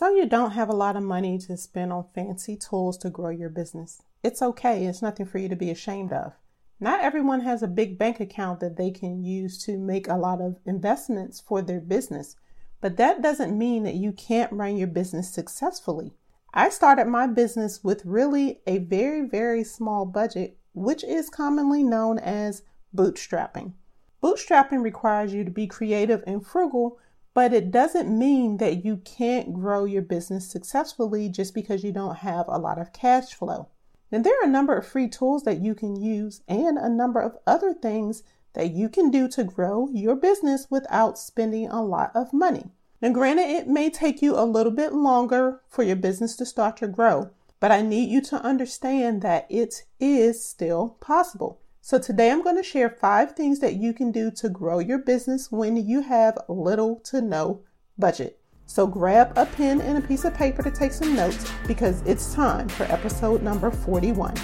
So, you don't have a lot of money to spend on fancy tools to grow your business. It's okay, it's nothing for you to be ashamed of. Not everyone has a big bank account that they can use to make a lot of investments for their business, but that doesn't mean that you can't run your business successfully. I started my business with really a very, very small budget, which is commonly known as bootstrapping. Bootstrapping requires you to be creative and frugal but it doesn't mean that you can't grow your business successfully just because you don't have a lot of cash flow. And there are a number of free tools that you can use and a number of other things that you can do to grow your business without spending a lot of money. Now, granted, it may take you a little bit longer for your business to start to grow, but I need you to understand that it is still possible. So, today I'm going to share five things that you can do to grow your business when you have little to no budget. So, grab a pen and a piece of paper to take some notes because it's time for episode number 41.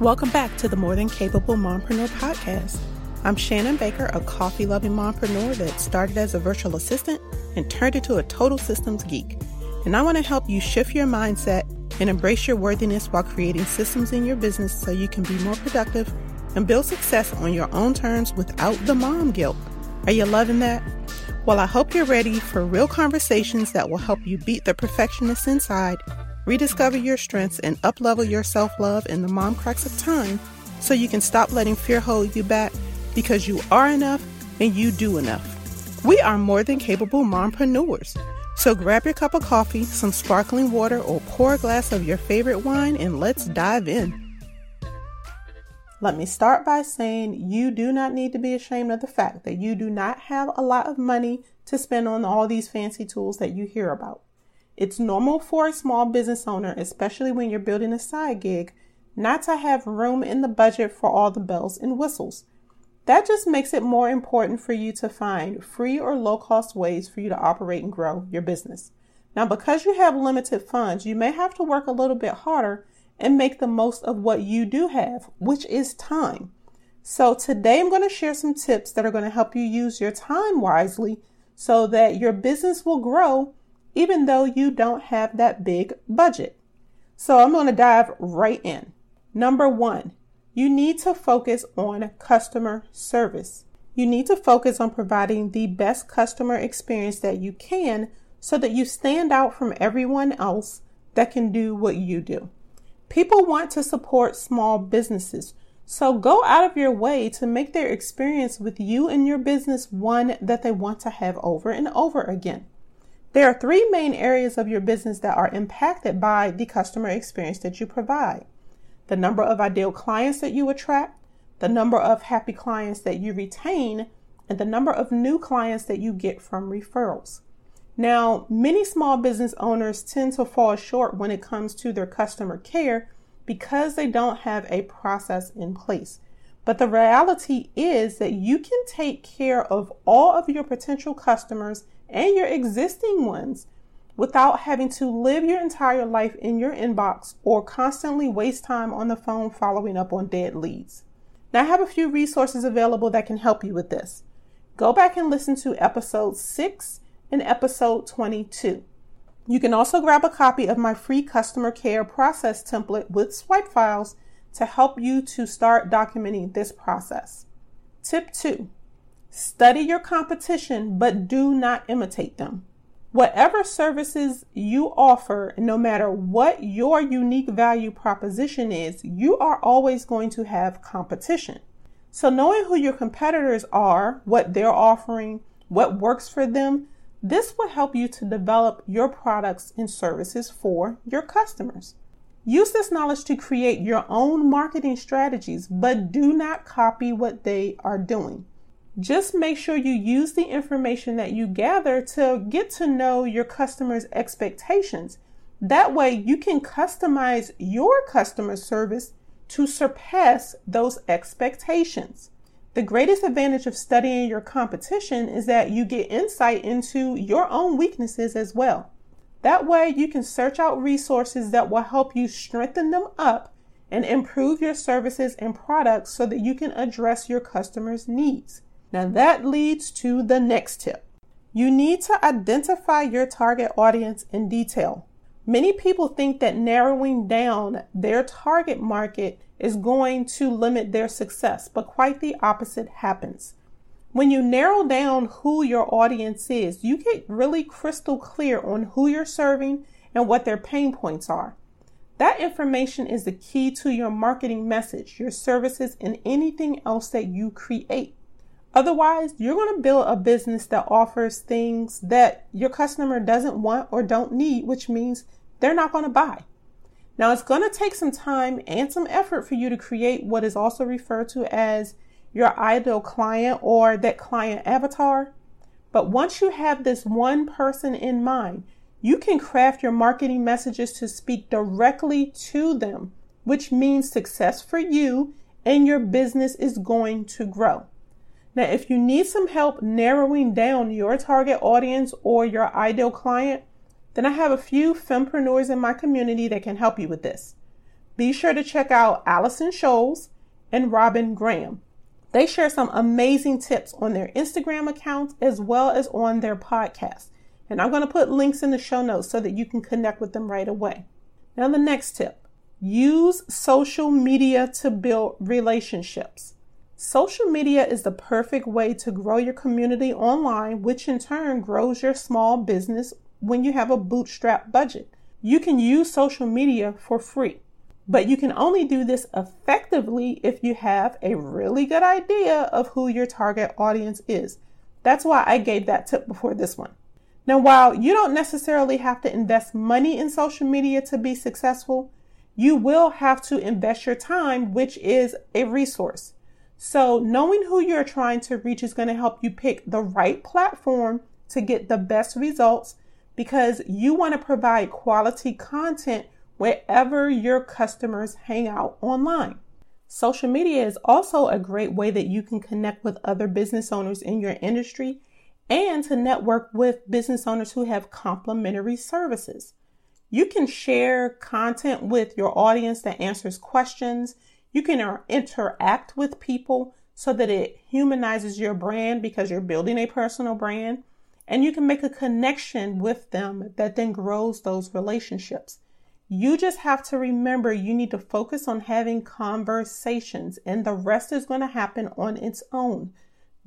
Welcome back to the More Than Capable Mompreneur podcast. I'm Shannon Baker, a coffee loving mompreneur that started as a virtual assistant and turned into a total systems geek. And I want to help you shift your mindset and embrace your worthiness while creating systems in your business so you can be more productive and build success on your own terms without the mom guilt. Are you loving that? Well, I hope you're ready for real conversations that will help you beat the perfectionist inside, rediscover your strengths, and uplevel your self love in the mom cracks of time so you can stop letting fear hold you back because you are enough and you do enough. We are more than capable mompreneurs. So grab your cup of coffee, some sparkling water, or pour a glass of your favorite wine and let's dive in. Let me start by saying you do not need to be ashamed of the fact that you do not have a lot of money to spend on all these fancy tools that you hear about. It's normal for a small business owner, especially when you're building a side gig, not to have room in the budget for all the bells and whistles. That just makes it more important for you to find free or low cost ways for you to operate and grow your business. Now, because you have limited funds, you may have to work a little bit harder and make the most of what you do have, which is time. So, today I'm going to share some tips that are going to help you use your time wisely so that your business will grow even though you don't have that big budget. So, I'm going to dive right in. Number one, you need to focus on customer service. You need to focus on providing the best customer experience that you can so that you stand out from everyone else that can do what you do. People want to support small businesses, so go out of your way to make their experience with you and your business one that they want to have over and over again. There are three main areas of your business that are impacted by the customer experience that you provide the number of ideal clients that you attract, the number of happy clients that you retain, and the number of new clients that you get from referrals. Now, many small business owners tend to fall short when it comes to their customer care because they don't have a process in place. But the reality is that you can take care of all of your potential customers and your existing ones without having to live your entire life in your inbox or constantly waste time on the phone following up on dead leads. Now, I have a few resources available that can help you with this. Go back and listen to episode 6 and episode 22. You can also grab a copy of my free customer care process template with swipe files to help you to start documenting this process. Tip 2 Study your competition, but do not imitate them. Whatever services you offer, no matter what your unique value proposition is, you are always going to have competition. So, knowing who your competitors are, what they're offering, what works for them, this will help you to develop your products and services for your customers. Use this knowledge to create your own marketing strategies, but do not copy what they are doing. Just make sure you use the information that you gather to get to know your customers' expectations. That way, you can customize your customer service to surpass those expectations. The greatest advantage of studying your competition is that you get insight into your own weaknesses as well. That way, you can search out resources that will help you strengthen them up and improve your services and products so that you can address your customers' needs. Now that leads to the next tip. You need to identify your target audience in detail. Many people think that narrowing down their target market is going to limit their success, but quite the opposite happens. When you narrow down who your audience is, you get really crystal clear on who you're serving and what their pain points are. That information is the key to your marketing message, your services, and anything else that you create. Otherwise, you're going to build a business that offers things that your customer doesn't want or don't need, which means they're not going to buy. Now, it's going to take some time and some effort for you to create what is also referred to as your ideal client or that client avatar. But once you have this one person in mind, you can craft your marketing messages to speak directly to them, which means success for you and your business is going to grow. Now, if you need some help narrowing down your target audience or your ideal client, then I have a few fempreneurs in my community that can help you with this. Be sure to check out Allison Scholes and Robyn Graham. They share some amazing tips on their Instagram accounts as well as on their podcast. And I'm going to put links in the show notes so that you can connect with them right away. Now, the next tip use social media to build relationships. Social media is the perfect way to grow your community online, which in turn grows your small business when you have a bootstrap budget. You can use social media for free, but you can only do this effectively if you have a really good idea of who your target audience is. That's why I gave that tip before this one. Now, while you don't necessarily have to invest money in social media to be successful, you will have to invest your time, which is a resource. So, knowing who you're trying to reach is going to help you pick the right platform to get the best results because you want to provide quality content wherever your customers hang out online. Social media is also a great way that you can connect with other business owners in your industry and to network with business owners who have complementary services. You can share content with your audience that answers questions. You can interact with people so that it humanizes your brand because you're building a personal brand. And you can make a connection with them that then grows those relationships. You just have to remember you need to focus on having conversations, and the rest is going to happen on its own.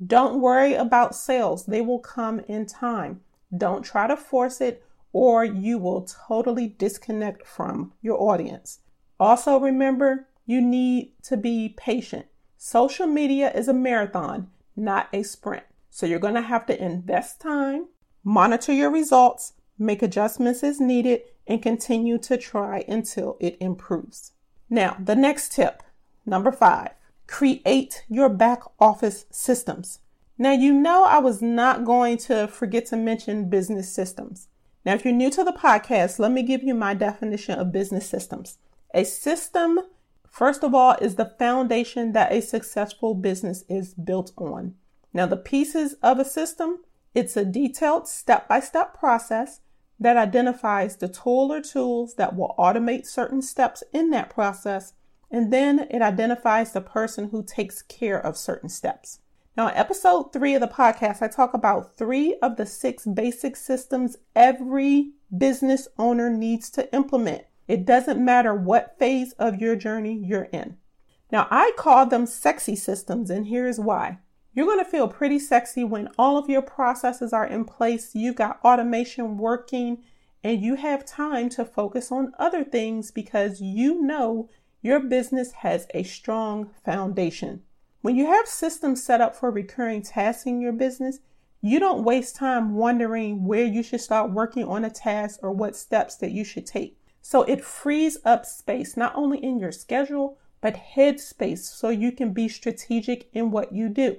Don't worry about sales, they will come in time. Don't try to force it, or you will totally disconnect from your audience. Also, remember you need to be patient. Social media is a marathon, not a sprint. So you're going to have to invest time, monitor your results, make adjustments as needed, and continue to try until it improves. Now, the next tip, number five, create your back office systems. Now, you know, I was not going to forget to mention business systems. Now, if you're new to the podcast, let me give you my definition of business systems. A system First of all, is the foundation that a successful business is built on. Now, the pieces of a system, it's a detailed step by step process that identifies the tool or tools that will automate certain steps in that process, and then it identifies the person who takes care of certain steps. Now, in episode three of the podcast, I talk about three of the six basic systems every business owner needs to implement it doesn't matter what phase of your journey you're in. Now, I call them sexy systems, and here's why. You're going to feel pretty sexy when all of your processes are in place, you've got automation working, and you have time to focus on other things because you know your business has a strong foundation. When you have systems set up for recurring tasks in your business, you don't waste time wondering where you should start working on a task or what steps that you should take. So it frees up space, not only in your schedule, but headspace so you can be strategic in what you do.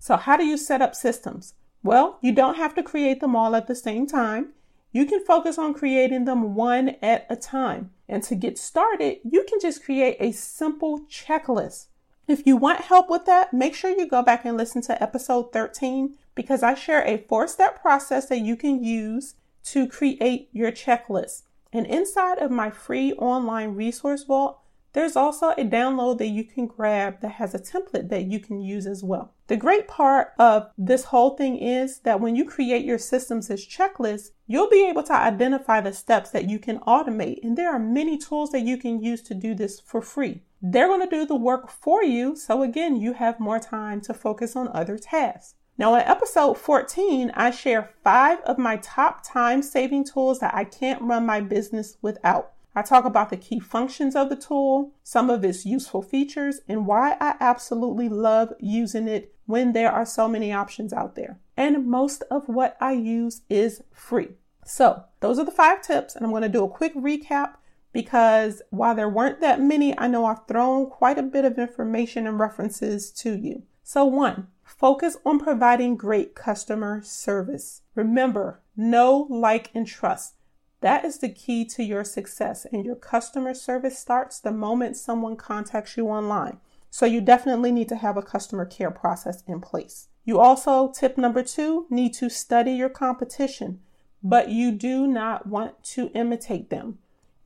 So, how do you set up systems? Well, you don't have to create them all at the same time. You can focus on creating them one at a time. And to get started, you can just create a simple checklist. If you want help with that, make sure you go back and listen to episode 13 because I share a four step process that you can use to create your checklist. And inside of my free online resource vault, there's also a download that you can grab that has a template that you can use as well. The great part of this whole thing is that when you create your systems as checklists, you'll be able to identify the steps that you can automate. And there are many tools that you can use to do this for free. They're going to do the work for you. So again, you have more time to focus on other tasks. Now, in episode 14, I share five of my top time saving tools that I can't run my business without. I talk about the key functions of the tool, some of its useful features, and why I absolutely love using it when there are so many options out there. And most of what I use is free. So, those are the five tips, and I'm going to do a quick recap because while there weren't that many, I know I've thrown quite a bit of information and references to you. So, one, Focus on providing great customer service. Remember, know, like, and trust. That is the key to your success, and your customer service starts the moment someone contacts you online. So, you definitely need to have a customer care process in place. You also, tip number two, need to study your competition, but you do not want to imitate them.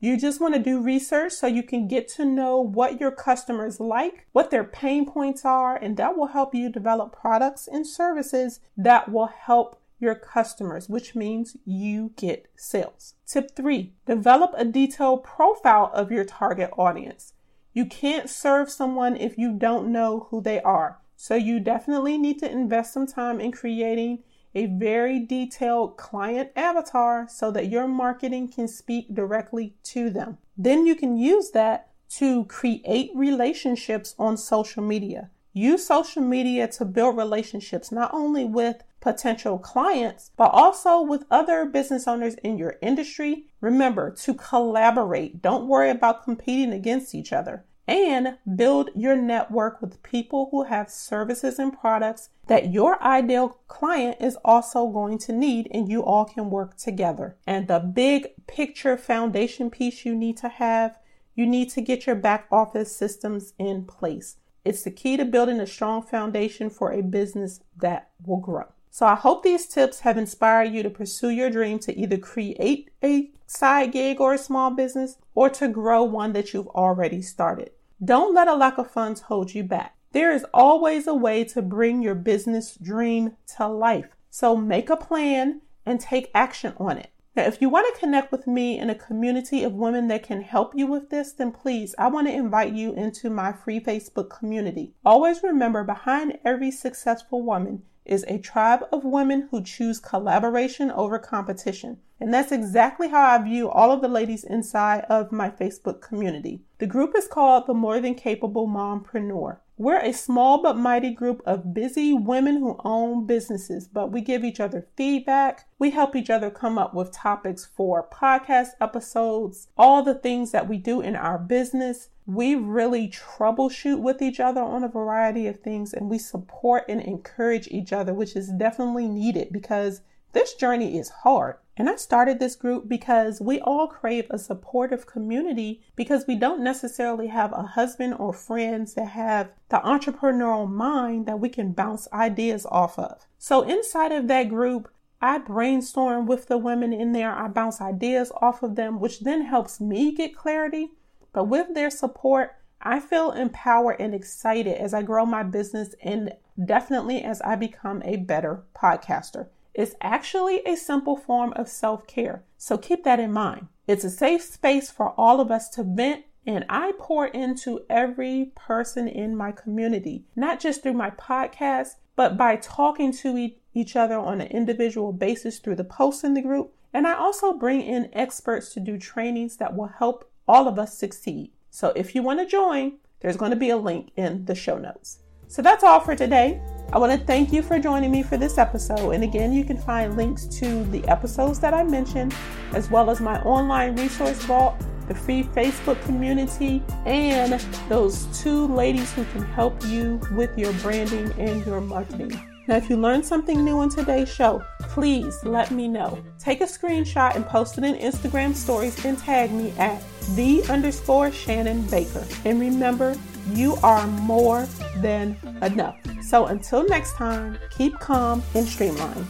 You just want to do research so you can get to know what your customers like, what their pain points are, and that will help you develop products and services that will help your customers, which means you get sales. Tip three, develop a detailed profile of your target audience. You can't serve someone if you don't know who they are. So you definitely need to invest some time in creating a very detailed client avatar so that your marketing can speak directly to them. Then you can use that to create relationships on social media. Use social media to build relationships not only with potential clients, but also with other business owners in your industry. Remember to collaborate. Don't worry about competing against each other and build your network with people who have services and products that your ideal client is also going to need and you all can work together. And the big picture foundation piece you need to have, you need to get your back office systems in place. It's the key to building a strong foundation for a business that will grow. So I hope these tips have inspired you to pursue your dream to either create a side gig or a small business or to grow one that you've already started. Don't let a lack of funds hold you back. There is always a way to bring your business dream to life. So make a plan and take action on it. Now, if you want to connect with me in a community of women that can help you with this, then please, I want to invite you into my free Facebook community. Always remember behind every successful woman is a tribe of women who choose collaboration over competition. And that's exactly how I view all of the ladies inside of my Facebook community. The group is called the More Than Capable Mompreneur. We're a small but mighty group of busy women who own businesses, but we give each other feedback. We help each other come up with topics for podcast episodes, all the things that we do in our business. We really troubleshoot with each other on a variety of things and we support and encourage each other, which is definitely needed because this journey is hard. And I started this group because we all crave a supportive community because we don't necessarily have a husband or friends that have the entrepreneurial mind that we can bounce ideas off of. So inside of that group, I brainstorm with the women in there. I bounce ideas off of them, which then helps me get clarity. But with their support, I feel empowered and excited as I grow my business and definitely as I become a better podcaster It's actually a simple form of self care. So keep that in mind. It's a safe space for all of us to vent and I pour into every person in my community, not just through my podcast, but by talking to each other on an individual basis through the posts in the group. And I also bring in experts to do trainings that will help all of us succeed. So if you want to join, there's going to be a link in the show notes. So that's all for today. I want to thank you for joining me for this episode. And again, you can find links to the episodes that I mentioned, as well as my online resource vault, the free Facebook community, and those two ladies who can help you with your branding and your marketing. Now, if you learned something new in today's show, please let me know. Take a screenshot and post it in Instagram stories and tag me at the underscore Shannon Baker. And remember, you are more than enough. So until next time, keep calm and streamline.